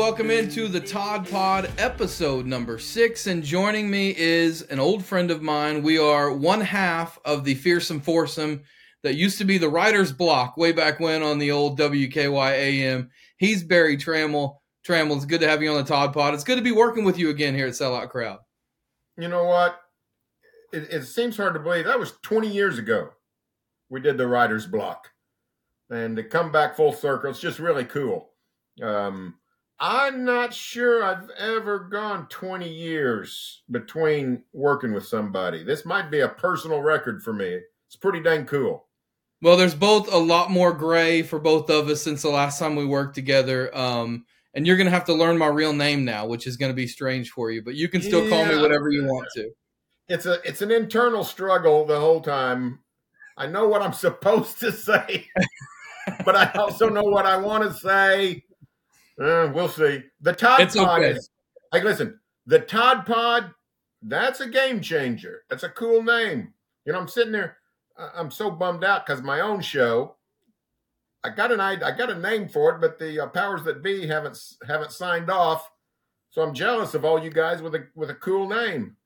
welcome into the Todd Pod episode number six. And joining me is an old friend of mine. We are one half of the fearsome foursome that used to be the writer's block way back when on the old WKYAM. He's Berry Tramel. Tramel, it's good to have you on the Todd Pod. It's good to be working with you again here at Sellout Crowd. You know what? It, it seems hard to believe. That was 20 years ago. We did the writer's block. And to come back full circle, it's just really cool. Um, I'm not sure I've ever gone 20 years between working with somebody. This might be a personal record for me. It's pretty dang cool. Well, there's both a lot more gray for both of us since the last time we worked together. Um, and you're going to have to learn my real name now, which is going to be strange for you, but you can still yeah. call me whatever you want to. It's a it's an internal struggle the whole time. I know what I'm supposed to say, but I also know what I want to say uh, we'll see. The Todd it's Pod okay. is like listen, the Todd Pod, that's a game changer. That's a cool name. You know, I'm sitting there, I'm so bummed out because my own show, I got an I got a name for it, but the uh, powers that be haven't haven't signed off. So I'm jealous of all you guys with a with a cool name.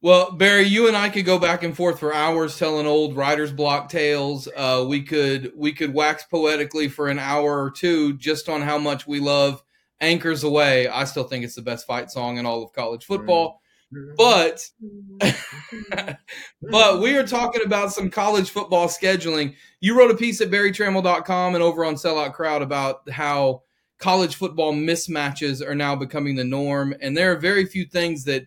Well, Berry, you and I could go back and forth for hours telling old writer's block tales. Uh, we could we could wax poetically for an hour or two just on how much we love "Anchors Away." I still think it's the best fight song in all of college football. But but we are talking about some college football scheduling. You wrote a piece at berrytramel.com and over on Sellout Crowd about how college football mismatches are now becoming the norm, and there are very few things that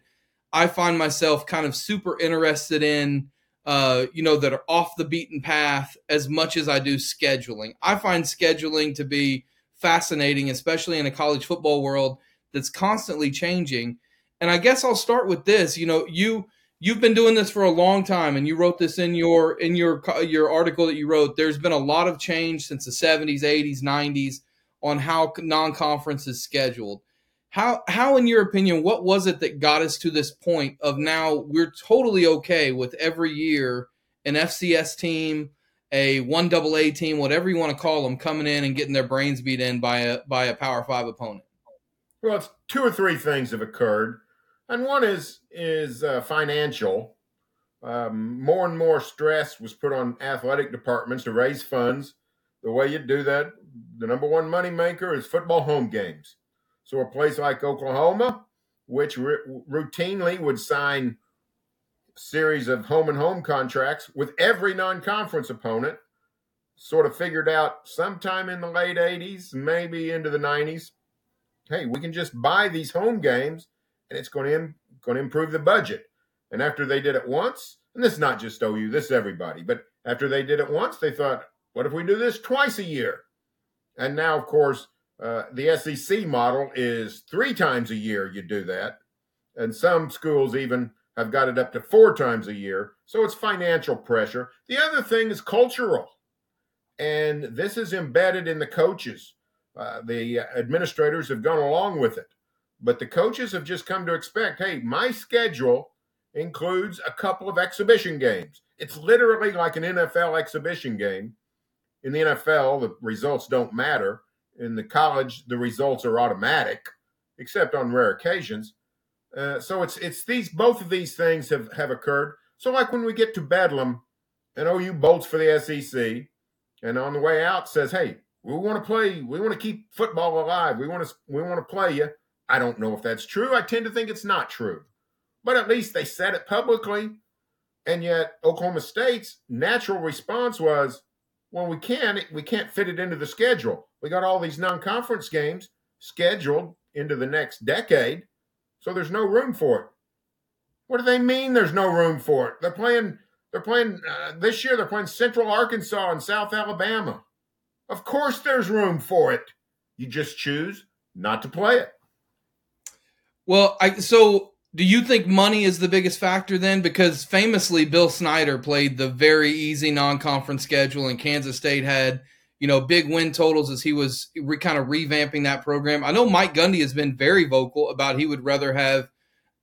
I find myself kind of super interested in, uh, you know, that are off the beaten path as much as I do scheduling. I find scheduling to be fascinating, especially in a college football world that's constantly changing. And I guess I'll start with this. You know, you you've been doing this for a long time, and you wrote this in your in your your article that you wrote. There's been a lot of change since the 70s, 80s, 90s on how non-conference is scheduled. How how in your opinion, what was it that got us to this point of now we're totally okay with every year an FCS team, a one double A team, whatever you want to call them, coming in and getting their brains beat in by a by a Power Five opponent? Well, it's two or three things have occurred, and one is is uh, financial. Um, more and more stress was put on athletic departments to raise funds. The way you do that, the number one money maker is football home games. So a place like Oklahoma, which r- routinely would sign series of home and home contracts with every non-conference opponent, sort of figured out sometime in the late 80s, maybe into the 90s, hey, we can just buy these home games and it's going to Im- going to improve the budget. And after they did it once, and this is not just OU, this is everybody, but after they did it once, they thought, what if we do this twice a year? And now, of course, uh, the SEC model is three times a year you do that. And some schools even have got it up to four times a year. So it's financial pressure. The other thing is cultural. And this is embedded in the coaches. Uh, the administrators have gone along with it. But the coaches have just come to expect hey, my schedule includes a couple of exhibition games. It's literally like an NFL exhibition game. In the NFL, the results don't matter in the college, the results are automatic, except on rare occasions. Uh, so it's it's these both of these things have have occurred. So like when we get to Bedlam, and OU bolts for the SEC, and on the way out says, "Hey, we want to play. We want to keep football alive. We want to we want to play you." I don't know if that's true. I tend to think it's not true, but at least they said it publicly. And yet, Oklahoma State's natural response was, "Well, we can. We can't fit it into the schedule." We got all these non conference games scheduled into the next decade, so there's no room for it. What do they mean there's no room for it? They're playing, they're playing uh, this year, they're playing Central Arkansas and South Alabama. Of course there's room for it. You just choose not to play it. Well, I so do you think money is the biggest factor then? Because famously, Bill Snyder played the very easy non-conference schedule, and Kansas State had you know, big win totals as he was re- kind of revamping that program. I know Mike Gundy has been very vocal about he would rather have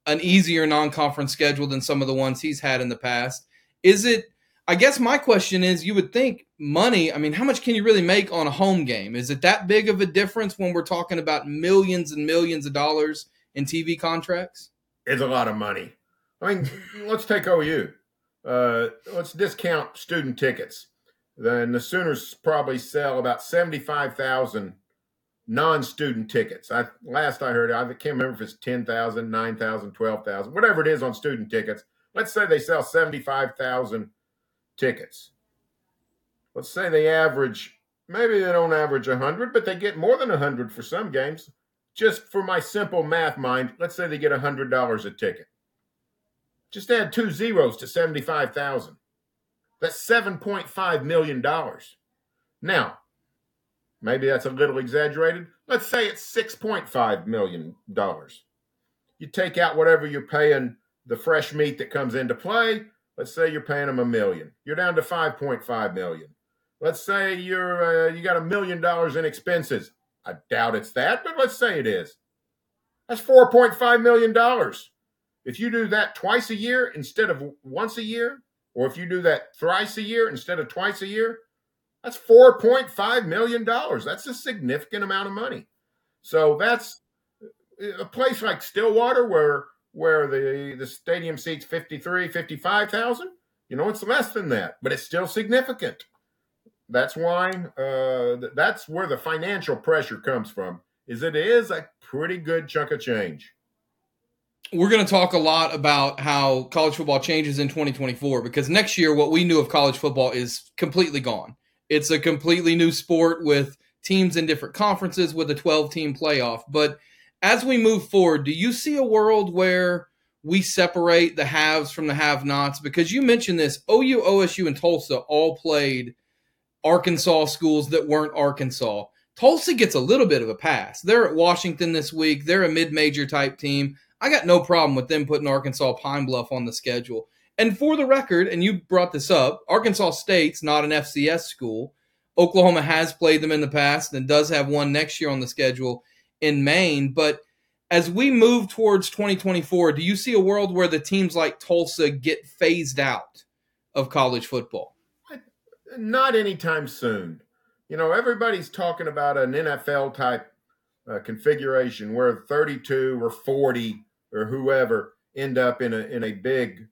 an easier non-conference schedule than some of the ones he's had in the past. Is it? I guess my question is you would think money, I mean, how much can you really make on a home game? Is it that big of a difference when we're talking about millions and millions of dollars in TV contracts? It's a lot of money. I mean, let's take OU. Uh, let's discount student tickets. Then the Sooners probably sell about 75,000 non-student tickets. I last I heard, I can't remember if it's 10,000, 9,000, 12,000, whatever it is on student tickets. Let's say they sell 75,000 tickets. Let's say they average, maybe they don't average 100, but they get more than 100 for some games. Just for my simple math mind, let's say they get $100 a ticket. Just add two zeros to 75,000. That's $7.5 million. Now, Maybe that's a little exaggerated. Let's say it's $6.5 million. You take out whatever you're paying the fresh meat that comes into play. Let's say you're paying them a million. You're down to 5.5 million. Let's say you're uh, you got a million dollars in expenses. I doubt it's that, but let's say it is. That's 4.5 million dollars. If you do that twice a year instead of once a year, or if you do that thrice a year instead of twice a year, that's $4.5 million. That's a significant amount of money. So that's a place like Stillwater where where the, the stadium seats 53, 55,000. You know, it's less than that, but it's still significant. That's why uh, that's where the financial pressure comes from. Is it is a pretty good chunk of change. We're going to talk a lot about how college football changes in 2024 because next year what we knew of college football is completely gone. It's a completely new sport with teams in different conferences with a 12 team playoff. But as we move forward, do you see a world where we separate the haves from the have nots? Because you mentioned this OU, OSU, and Tulsa all played Arkansas schools that weren't Arkansas. Tulsa gets a little bit of a pass. They're at Washington this week. They're a mid major type team. I got no problem with them putting Arkansas Pine Bluff on the schedule. And for the record, and you brought this up, Arkansas State's not an FCS school. Oklahoma has played them in the past and does have one next year on the schedule in Maine. But as we move towards 2024, do you see a world where the teams like Tulsa get phased out of college football? Not anytime soon. You know, everybody's talking about an NFL type uh, configuration where 32 or 40 or whoever end up in a in a big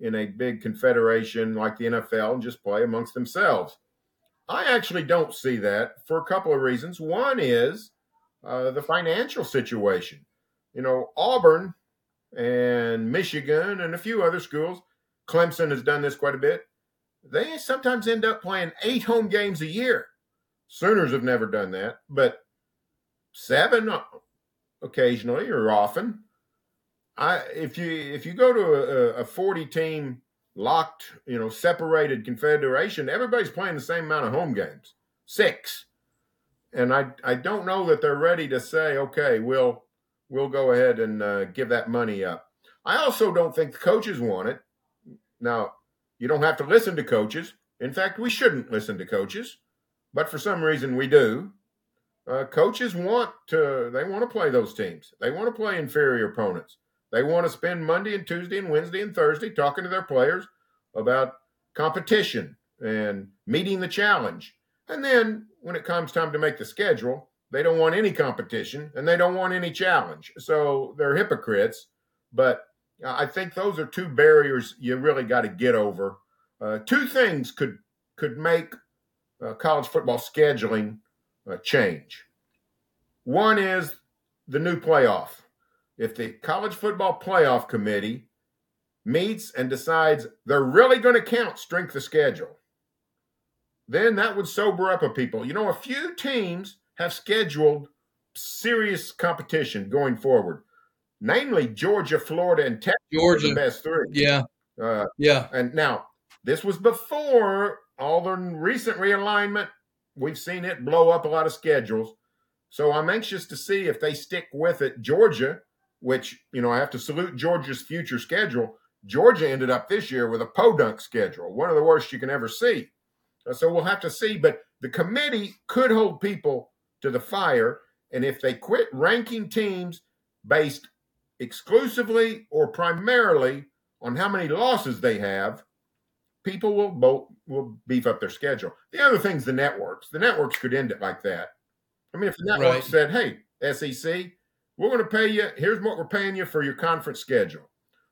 in a big confederation like the NFL and just play amongst themselves. I actually don't see that for a couple of reasons. One is uh, the financial situation. You know, Auburn and Michigan and a few other schools, Clemson has done this quite a bit. They sometimes end up playing eight home games a year. Sooners have never done that, but seven occasionally or often. I if you if you go to a, a 40 team locked, you know, separated confederation, everybody's playing the same amount of home games. Six. And I I don't know that they're ready to say, okay, we'll we'll go ahead and uh, give that money up. I also don't think the coaches want it. Now, you don't have to listen to coaches. In fact, we shouldn't listen to coaches, but for some reason we do. Uh, coaches want to they want to play those teams. They want to play inferior opponents. They want to spend Monday and Tuesday and Wednesday and Thursday talking to their players about competition and meeting the challenge. And then when it comes time to make the schedule, they don't want any competition and they don't want any challenge. So they're hypocrites. But I think those are two barriers you really got to get over. Uh, two things could could make uh, college football scheduling uh, change. One is the new playoff if the college football playoff committee meets and decides they're really going to count strength of schedule, then that would sober up a people. You know, a few teams have scheduled serious competition going forward, namely Georgia, Florida, and Texas. Georgia, the best three. Yeah, uh, yeah. And now this was before all the recent realignment. We've seen it blow up a lot of schedules. So I'm anxious to see if they stick with it. Georgia which, you know, I have to salute Georgia's future schedule. Georgia ended up this year with a podunk schedule, one of the worst you can ever see. Uh, so we'll have to see. But the committee could hold people to the fire. And if they quit ranking teams based exclusively or primarily on how many losses they have, people will both will beef up their schedule. The other thing's the networks. The networks could end it like that. I mean, if the network right. said, "Hey, SEC, we're going to pay you. Here's what we're paying you for your conference schedule."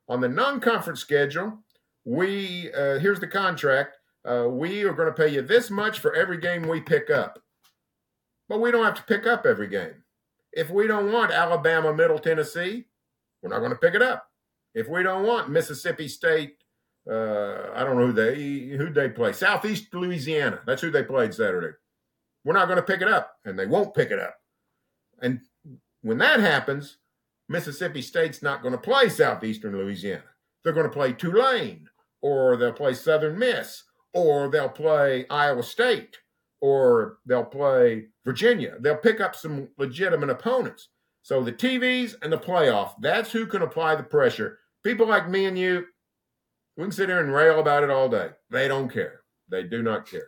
On the non-conference schedule, we uh, here's the contract. Uh, we are going to pay you this much for every game we pick up, but we don't have to pick up every game. If we don't want Alabama, Middle Tennessee, we're not going to pick it up. If we don't want Mississippi State, uh, I don't know who they who they play. Southeast Louisiana. That's who they played Saturday. We're not going to pick it up, and they won't pick it up. And when that happens, Mississippi State's not going to play Southeastern Louisiana. They're going to play Tulane, or they'll play Southern Miss, or they'll play Iowa State, or they'll play Virginia. They'll pick up some legitimate opponents. So the TVs and the playoff, that's who can apply the pressure. People like me and you, we can sit here and rail about it all day. They don't care. They do not care.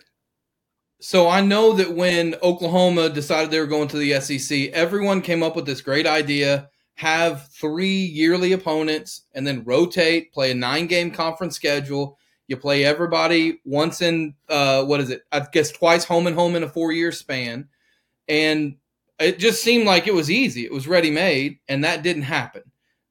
So I know that when Oklahoma decided they were going to the SEC, everyone came up with this great idea have three yearly opponents and then rotate, play a nine game conference schedule. You play everybody once in, uh, what is it? I guess twice home and home in a four year span. And it just seemed like it was easy. It was ready made, and that didn't happen.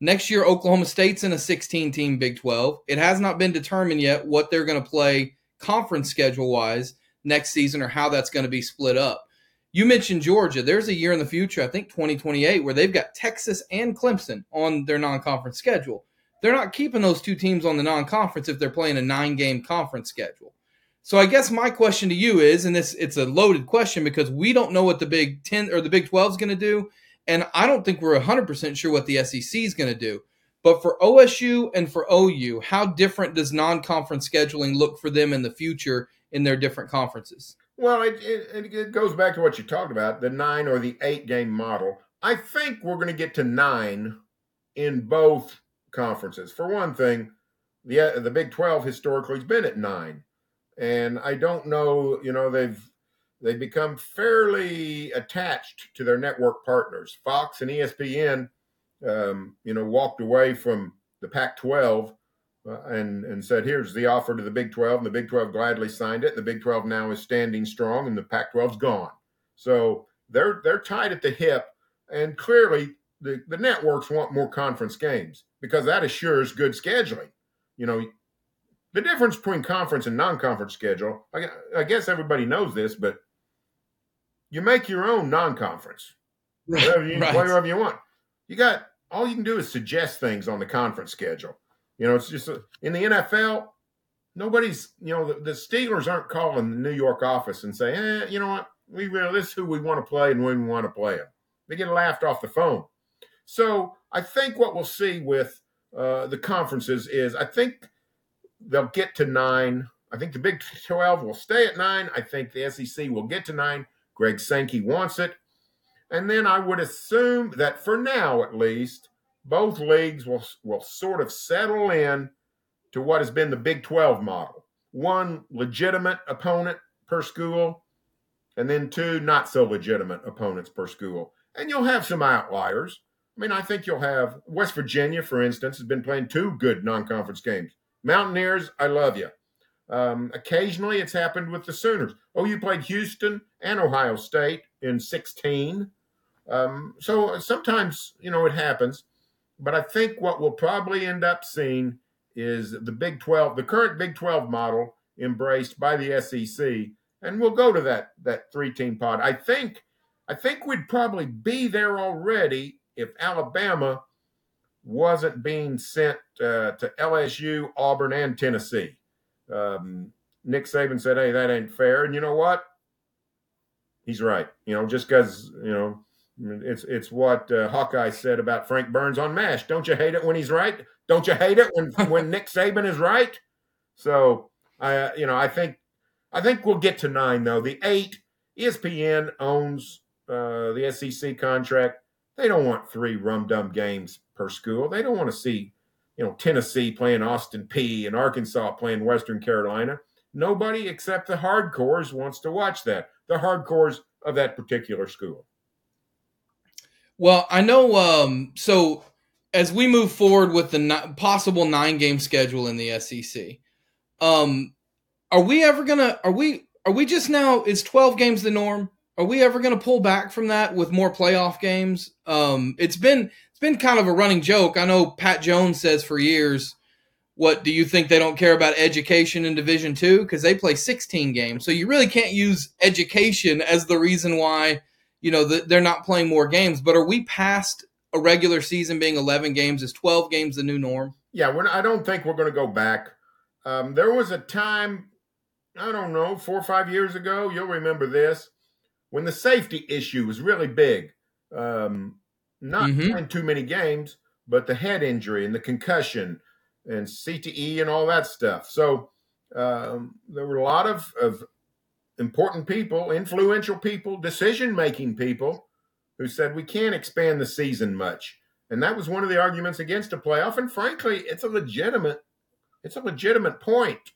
Next year, Oklahoma State's in a 16 team Big 12. It has not been determined yet what they're going to play conference schedule wise next season or how that's going to be split up. You mentioned Georgia. There's a year in the future, I think 2028, where they've got Texas and Clemson on their non conference schedule. They're not keeping those two teams on the non conference if they're playing a nine game conference schedule. So I guess my question to you is, and this it's a loaded question because we don't know what the Big Ten or the Big 12 is going to do, and I don't think we're 100% sure what the SEC is going to do. But for OSU and for OU, how different does non conference scheduling look for them in the future in their different conferences? Well, it, it, it, goes back to what you talked about the nine or the eight game model. I think we're going to get to nine in both conferences. For one thing, the, the Big 12 historically has been at nine. And I don't know, you know, they've they become fairly attached to their network partners. Fox and ESPN, um, you know, walked away from the Pac-12 uh, and and said, "Here's the offer to the Big 12," and the Big 12 gladly signed it. The Big 12 now is standing strong, and the Pac-12's gone. So they're they're tied at the hip, and clearly the the networks want more conference games because that assures good scheduling. You know, the difference between conference and non-conference schedule. I, I guess everybody knows this, but you make your own non-conference. Whatever you, right. whatever you want. You got all you can do is suggest things on the conference schedule. You know, it's just a, in the NFL, nobody's. You know, the, the, Steelers aren't calling the New York office and say, "Eh, you know what? We really this is who we want to play and when we want to play them." They get laughed off the phone. So I think what we'll see with uh, the conferences is I think they'll get to nine. I think the Big 12 will stay at nine. I think the SEC will get to nine. Greg Sankey wants it. And then I would assume that for now, at least, both leagues will, will sort of settle in to what has been the Big 12 model one legitimate opponent per school, and then two not so legitimate opponents per school. And you'll have some outliers. I mean, I think you'll have West Virginia, for instance, has been playing two good non conference games. Mountaineers, I love you. Um, occasionally, it's happened with the Sooners. Oh, you played Houston and Ohio State in 16. Um, so sometimes, you know, it happens. But I think what we'll probably end up seeing is the Big 12, the current Big 12 model embraced by the SEC. And we'll go to that that three team pod. I think I think we'd probably be there already if Alabama wasn't being sent uh, to LSU, Auburn, and Tennessee. Um, Nick Saban said, "Hey, that ain't fair," and you know what? He's right. You know, just because you know, it's it's what uh, Hawkeye said about Frank Burns on Mash. Don't you hate it when he's right? Don't you hate it when when Nick Saban is right? So I, uh, you know, I think I think we'll get to nine though. The eight, ESPN owns uh, the SEC contract. They don't want three rum dum games per school. They don't want to see you know, Tennessee playing Austin Peay and Arkansas playing Western Carolina. Nobody except the hardcores wants to watch that. The hardcores of that particular school. Well, I know. Um, so as we move forward with the possible nine game schedule in the SEC, um, are we ever gonna? Are we? Are we just now? Is twelve games the norm? Are we ever to pull back from that with more playoff games? Um, it's been it's been kind of a running joke. I know Pat Jones says for years, "What do you think they don't care about education in Division Two because they play 16 games? So you really can't use education as the reason why you know the, they're not playing more games. But are we past a regular season being 11 games? Is 12 games the new norm? Yeah, we're, I don't think we're going to go back. Um, there was a time, I don't know, four or five years ago. You'll remember this when the safety issue was really big. Um, not mm-hmm. playing too many games, but the head injury and the concussion and CTE and all that stuff. So um, there were a lot of, of important people, influential people, decision making people who said we can't expand the season much. And that was one of the arguments against a playoff. And frankly, it's a legitimate, it's a legitimate point.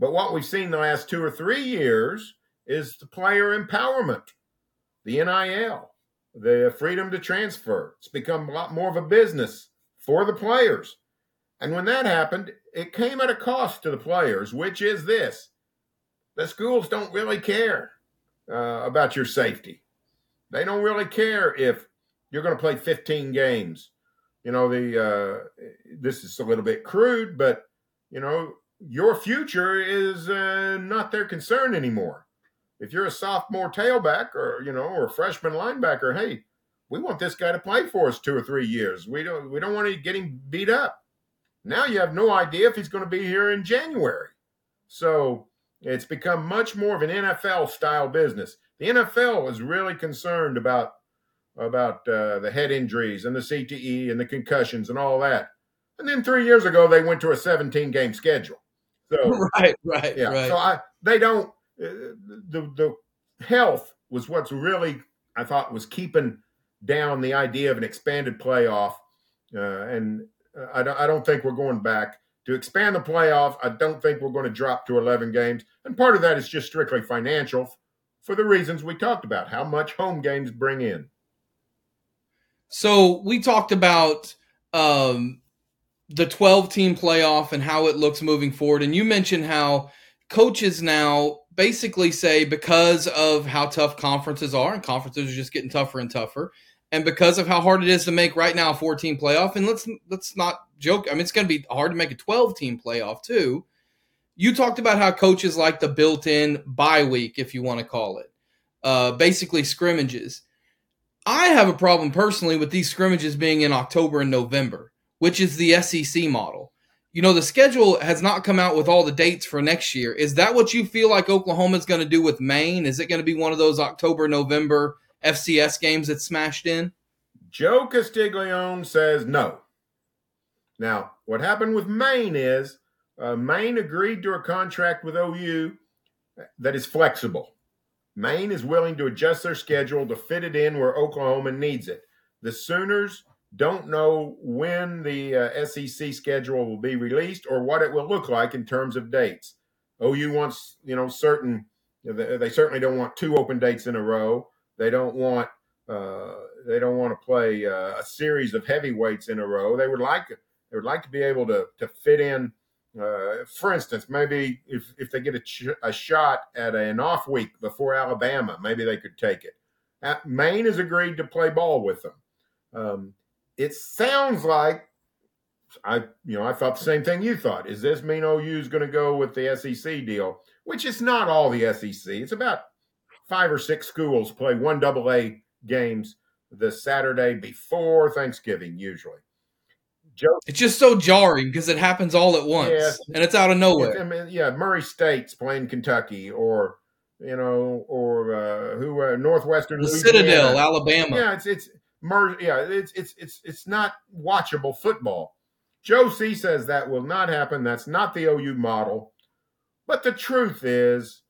But what we've seen the last two or three years is the player empowerment, the NIL, the freedom to transfer. It's become a lot more of a business for the players. And when that happened, it came at a cost to the players, which is this the schools don't really care uh, about your safety. They don't really care if you're going to play 15 games. You know, the uh, this is a little bit crude, but you know, your future is uh, not their concern anymore if you're a sophomore tailback or you know or a freshman linebacker, hey, we want this guy to play for us two or three years. We don't we don't want to get him beat up. Now you have no idea if he's going to be here in January. So it's become much more of an NFL style business. The NFL is really concerned about about uh, the head injuries and the CTE and the concussions and all that. And then three years ago they went to a 17 game schedule. So right, right, yeah. Right. So I they don't the the health was what's really I thought was keeping down the idea of an expanded playoff, uh, and I don't, I don't think we're going back to expand the playoff. I don't think we're going to drop to 11 games, and part of that is just strictly financial, for the reasons we talked about, how much home games bring in. So we talked about um, the 12 team playoff and how it looks moving forward, and you mentioned how coaches now basically say because of how tough conferences are, and conferences are just getting tougher and tougher, and because of how hard it is to make right now a 14 playoff, and let's let's not joke. I mean, it's going to be hard to make a 12 team playoff too. You talked about how coaches like the built-in bye week, if you want to call it, uh, basically scrimmages. I have a problem personally with these scrimmages being in October and November, which is the SEC model you know, the schedule has not come out with all the dates for next year. Is that what you feel like Oklahoma is going to do with Maine? Is it going to be one of those October, November FCS games that's smashed in? Joe Castiglione says no. Now, what happened with Maine is uh, Maine agreed to a contract with OU that is flexible. Maine is willing to adjust their schedule to fit it in where Oklahoma needs it. The Sooners don't know when the uh, SEC schedule will be released or what it will look like in terms of dates. OU wants, you know, certain. They certainly don't want two open dates in a row. They don't want. Uh, they don't want to play uh, a series of heavyweights in a row. They would like. They would like to be able to to fit in. Uh, for instance, maybe if if they get a, ch- a shot at an off week before Alabama, maybe they could take it. Maine has agreed to play ball with them. Um, it sounds like I, you know, I thought the same thing you thought. Is this mean OU is going to go with the SEC deal? Which is not all the SEC. It's about five or six schools play one double A games the Saturday before Thanksgiving, usually. Joe, it's just so jarring because it happens all at once yeah, and it's out of nowhere. I mean, yeah, Murray State's playing Kentucky or you know, or uh, who uh, Northwestern, the Citadel, Alabama. Yeah, it's it's mer- yeah, it's it's it's it's not watchable football. Joe C says that will not happen. That's not the OU model. But the truth is,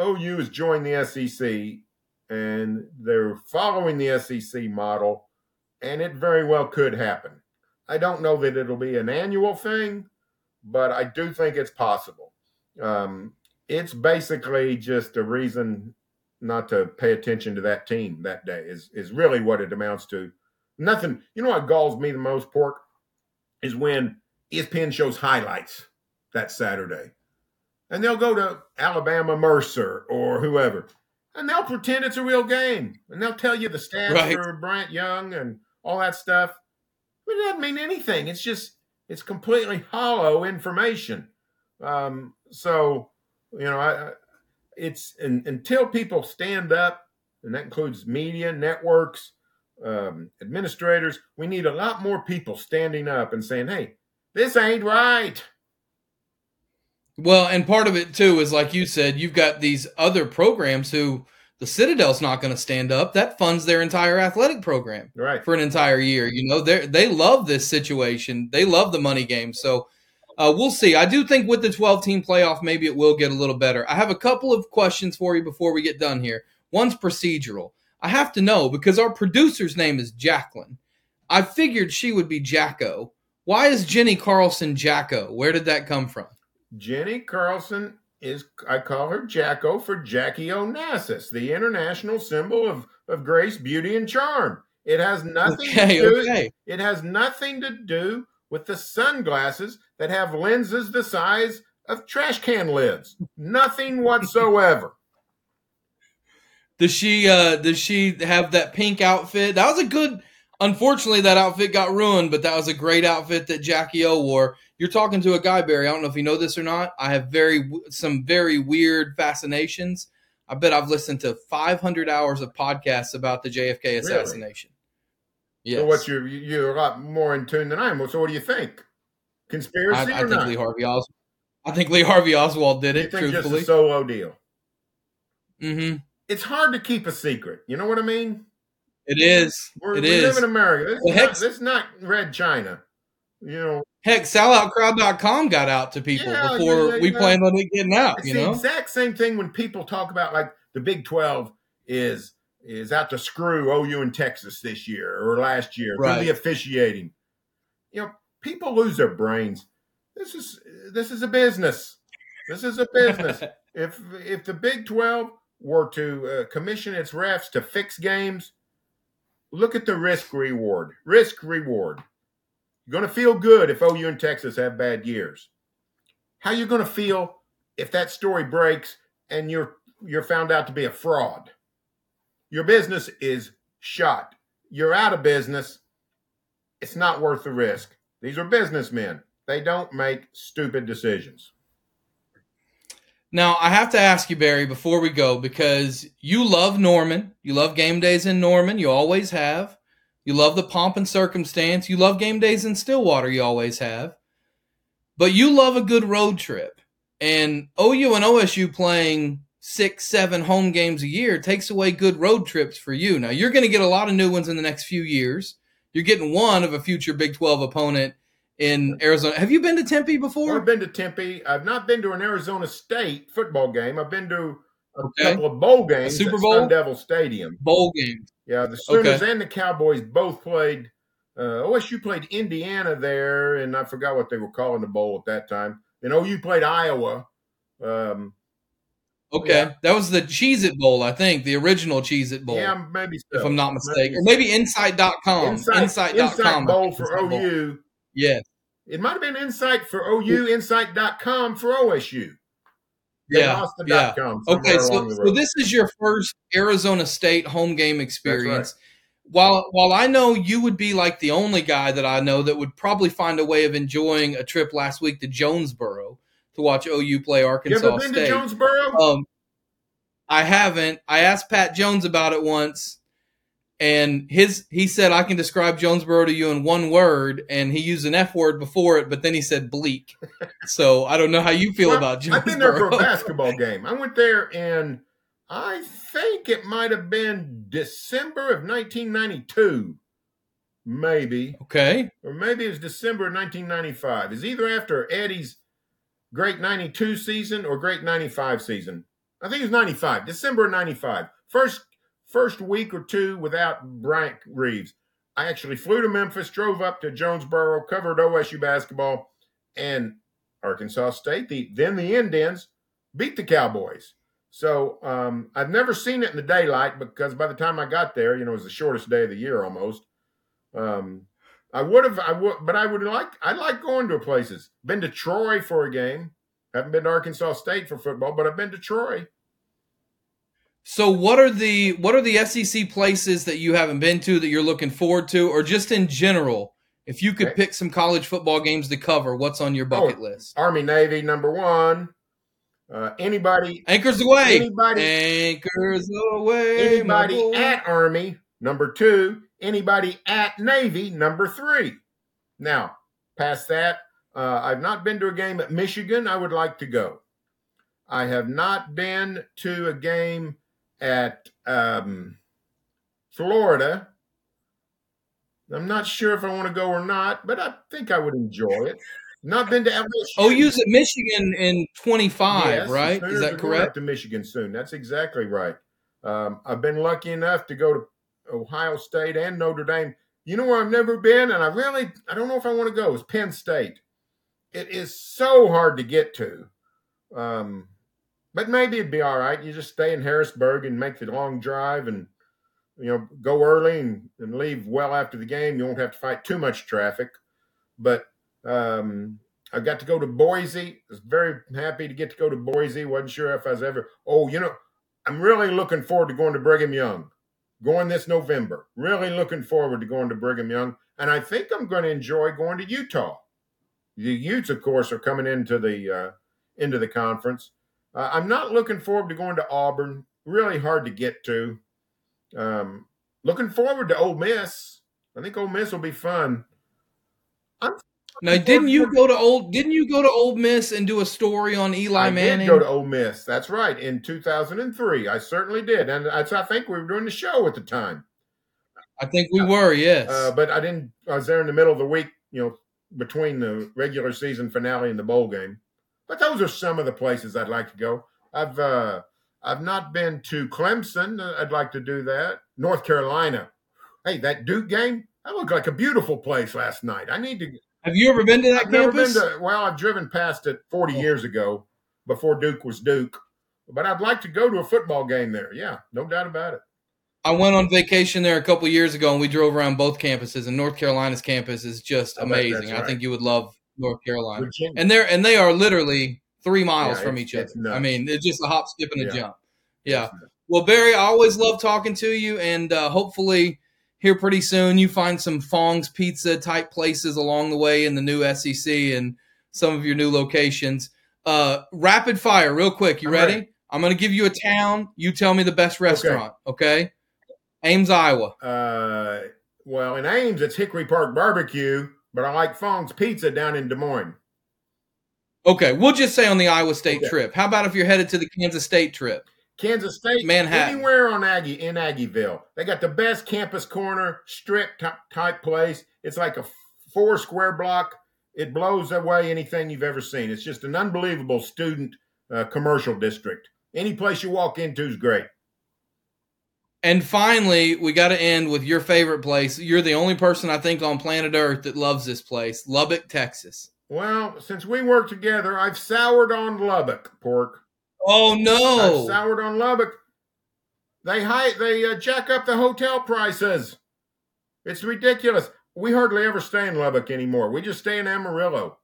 OU has joined the SEC and they're following the SEC model, and it very well could happen. I don't know that it'll be an annual thing, but I do think it's possible. Um, it's basically just a reason not to pay attention to that team that day is is really what it amounts to. Nothing. You know what galls me the most, pork, is when ESPN shows highlights that Saturday. and they'll go to Alabama Mercer or whoever, and they'll pretend it's a real game, and they'll tell you the stats Right. for Bryant Young and all that stuff. But it doesn't mean anything. It's just it's completely hollow information. Um, so you know, I, I it's and, until people stand up, and that includes media networks, um, administrators. We need a lot more people standing up and saying, "Hey, this ain't right." Well, and part of it too is like you said, you've got these other programs who the Citadel's not going to stand up. That funds their entire athletic program Right. for an entire year. You know, they they love this situation. They love the money game. So uh, we'll see. I do think with the 12 team playoff, maybe it will get a little better. I have a couple of questions for you before we get done here. One's procedural. I have to know because our producer's name is Jacquelyn. I figured she would be Jacko. Why is Jenni Carlson Jacko? Where did that come from? Jenni Carlson is I call her Jacko for Jackie Onassis, the international symbol of, of grace, beauty, and charm. It has nothing Okay, to do okay. it has nothing to do with the sunglasses that have lenses the size of trash can lids. Nothing whatsoever. Does she uh does she have that pink outfit? That was a good unfortunately that outfit got ruined, but that was a great outfit that Jackie O wore. You're talking to a guy, Berry. I don't know if you know this or not. I have very some very weird fascinations. I bet I've listened to 500 hours of podcasts about the JFK assassination. Yes. So what's your you're a lot more in tune than I am. So what do you think? Conspiracy I, I or think not? Lee Harvey Oswald. I think Lee Harvey Oswald did it. Truthfully, a solo deal? mm-hmm. It's hard to keep a secret. You know what I mean? It is. We're, It we is. live in America. This, Well, is not, this is not red China. You know, Heck, selloutcrowd.com got out to people Yeah, before yeah, we planned on it getting out. it's You the know, exact same thing when people talk about like the Big Twelve is is out to screw OU in Texas this year or last year. Right. officiating. You know, people lose their brains. This is this is a business. This is a business. if if the Big Twelve were to uh, commission its refs to fix games, look at the risk reward. Risk reward. You're going to feel good if OU and Texas have bad years. How you going to feel if that story breaks and you're you're found out to be a fraud? Your business is shot. You're out of business. It's not worth the risk. These are businessmen. They don't make stupid decisions. Now, I have to ask you, Berry, before we go, because you love Norman. You love game days in Norman. You always have. You love the pomp and circumstance. You love game days in Stillwater. You always have. But you love a good road trip. And OU and OSU playing six, seven home games a year takes away good road trips for you. Now, you're going to get a lot of new ones in the next few years. You're getting one of a future Big 12 opponent in Arizona. Have you been to Tempe before? I've been to Tempe. I've not been to an Arizona State football game. I've been to a Okay. couple of bowl games Super at Bowl? Sun Devil Stadium. Bowl games. Yeah, the Sooners Okay. and the Cowboys both played. Uh, OSU played Indiana there, and I forgot what they were calling the bowl at that time. And OU played Iowa. Um, Okay, Yeah. that was the Cheez It Bowl, I think, the original Cheez It Bowl, yeah, maybe so. if I'm not Maybe mistaken. Or so. maybe Insight.com. Insight, Insight.com. Insight Bowl for the bowl. OU. Yeah, It might have been Insight for OU, Insight.com for OSU. Yeah, yeah. dot com somewhere Okay, so, so this is your first Arizona State home game experience. While while I know you would be like the only guy that I know that would probably find a way of enjoying a trip last week to Jonesboro to watch OU play Arkansas you ever been State. to Jonesboro? Um, I haven't. I asked Pat Jones about it once, and his he said I can describe Jonesboro to you in one word, and he used an F word before it, but then he said bleak. so I don't know how you feel Well, about Jonesboro. I've been there for a basketball game. I went there in, I think it might have been December of 1992, maybe, okay. or maybe it was December of 1995. It's either after Eddie's great 92 season or great 95 season. I think it was 95, December 95. First, first week or two without Bryant Reeves. I actually flew to Memphis, drove up to Jonesboro, covered OSU basketball, and Arkansas State, the then the Indians, beat the Cowboys. So um, I've never seen it in the daylight because by the time I got there, you know, it was the shortest day of the year almost. Um, I would have, I would, but I would like, I like going to places. Been to Troy for a game. Haven't been to Arkansas State for football, but I've been to Troy. So what are the what are the SEC places that you haven't been to that you're looking forward to, or just in general? If you could Okay. pick some college football games to cover, what's on your bucket list? Army Navy number one. Uh, anybody Anchors away. Anybody- Anchors away. anybody at Army number two. Anybody at Navy number three. Now, past that, uh, I've not been to a game at Michigan. I would like to go. I have not been to a game at um, Florida. I'm not sure if I want to go or not, but I think I would enjoy it. Not been to LSU. Oh, use at Michigan in 25, Yes, right? Is that correct? To Michigan soon. That's exactly right. Um, I've been lucky enough to go to Ohio State and Notre Dame. You know where I've never been, and I really I don't know if I want to go. Is Penn State. It is so hard to get to, um, but maybe it'd be all right. You just stay in Harrisburg and make the long drive, and you know go early and, and leave well after the game. You won't have to fight too much traffic. But um, I got to go to Boise. I was very happy to get to go to Boise. wasn't sure if I was ever. Oh, you know, I'm really looking forward to going to Brigham Young. Going this November. Really looking forward to going to Brigham Young, and I think I'm going to enjoy going to Utah. The Utes, of course, are coming into the uh, into the conference. Uh, I'm not looking forward to going to Auburn. Really hard to get to. Um, looking forward to Ole Miss. I think Ole Miss will be fun. Now, didn't you go to old? Didn't you go to Ole Miss and do a story on Eli I Manning? did go to Ole Miss. That's right. In 2003, I certainly did, and that's, I think we were doing the show at the time. I think we were. Yes. Uh, but I didn't. I was there in the middle of the week, you know, between the regular season finale and the bowl game. But those are some of the places I'd like to go. I've uh, I've not been to Clemson. Uh, I'd like to do that. North Carolina. Hey, that Duke game. That looked like a beautiful place last night. I need to. Have you ever been to that I've never campus? been to. Well, I've driven past it 40 Oh. years ago, before Duke was Duke. But I'd like to go to a football game there. Yeah, no doubt about it. I went on vacation there a couple years ago, and we drove around both campuses. And North Carolina's campus is just I amazing. I think you would love North Carolina. Virginia. And they're and they are literally three miles Yeah, from each other. nuts. I mean, it's just a hop, skip, and a Yeah. jump. Yeah. Well, Berry, I always love talking to you, and uh, hopefully, here pretty soon, you find some Fong's Pizza type places along the way in the new SEC and some of your new locations. Uh, rapid fire, real quick. You ready? ready. I'm going to give you a town. You tell me the best restaurant. Okay. Ames, Iowa. Uh, well, in Ames, it's Hickory Park Barbecue, but I like Fong's Pizza down in Des Moines. Okay, we'll just say on the Iowa State Okay. trip. How about if you're headed to the Kansas State trip? Kansas State, Manhattan. anywhere on Aggie in Aggieville, they got the best campus corner strip type place. It's like a four square block. It blows away anything you've ever seen. It's just an unbelievable student uh, commercial district. Any place you walk into is great. And finally, we got to end with your favorite place. You're the only person I think on planet Earth that loves this place, Lubbock, Texas. Well, since we work together, I've soured on Lubbock pork. Oh no! soured on Lubbock. They high, they uh, jack up the hotel prices. It's ridiculous. We hardly ever stay in Lubbock anymore. We just stay in Amarillo.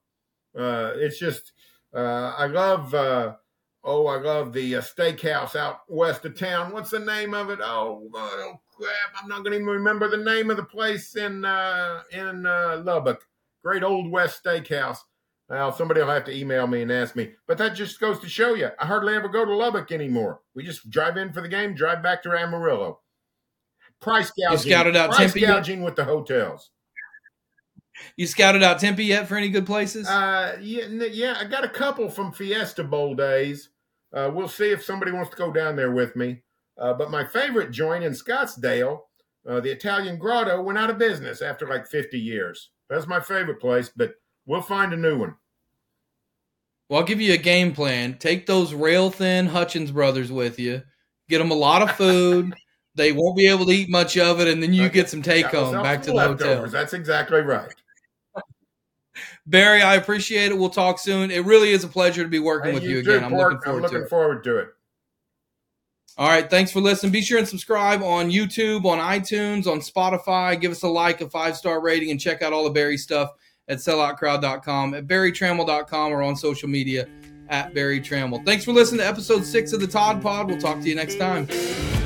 Uh, it's just uh, I love uh, oh I love the uh, steakhouse out west of town. What's the name of it? Oh, oh crap! I'm not going to even remember the name of the place in uh, in Lubbock. Great old West Steakhouse. Well, somebody will have to email me and ask me. But that just goes to show you, I hardly ever go to Lubbock anymore. We just drive in for the game, drive back to Amarillo. Price gouging. You scouted out price Tempe yet? gouging with the hotels. You scouted out Tempe yet for any good places? Uh, yeah, yeah, I got a couple from Fiesta Bowl days. Uh, we'll see if somebody wants to go down there with me. Uh, but my favorite joint in Scottsdale, uh, the Italian Grotto, went out of business after like 50 years. That's my favorite place, but we'll find a new one. Well, I'll give you a game plan. Take those rail thin Hutchins brothers with you. Get them a lot of food. they won't be able to eat much of it, and then you Okay. get some take home back to the leftovers. hotel. That's exactly right. Berry, I appreciate it. We'll talk soon. It really is a pleasure to be working And with you, too, again. I'm looking forward I'm looking to forward to it. All right, thanks for listening. Be sure and subscribe on YouTube, on iTunes, on Spotify. Give us a like, a five star rating, and check out all the Berry stuff at selloutcrowd.com, at berrytramel.com, or on social media. at Berry Tramel. Thanks for listening to episode six of the Todd Pod. We'll talk to you next time.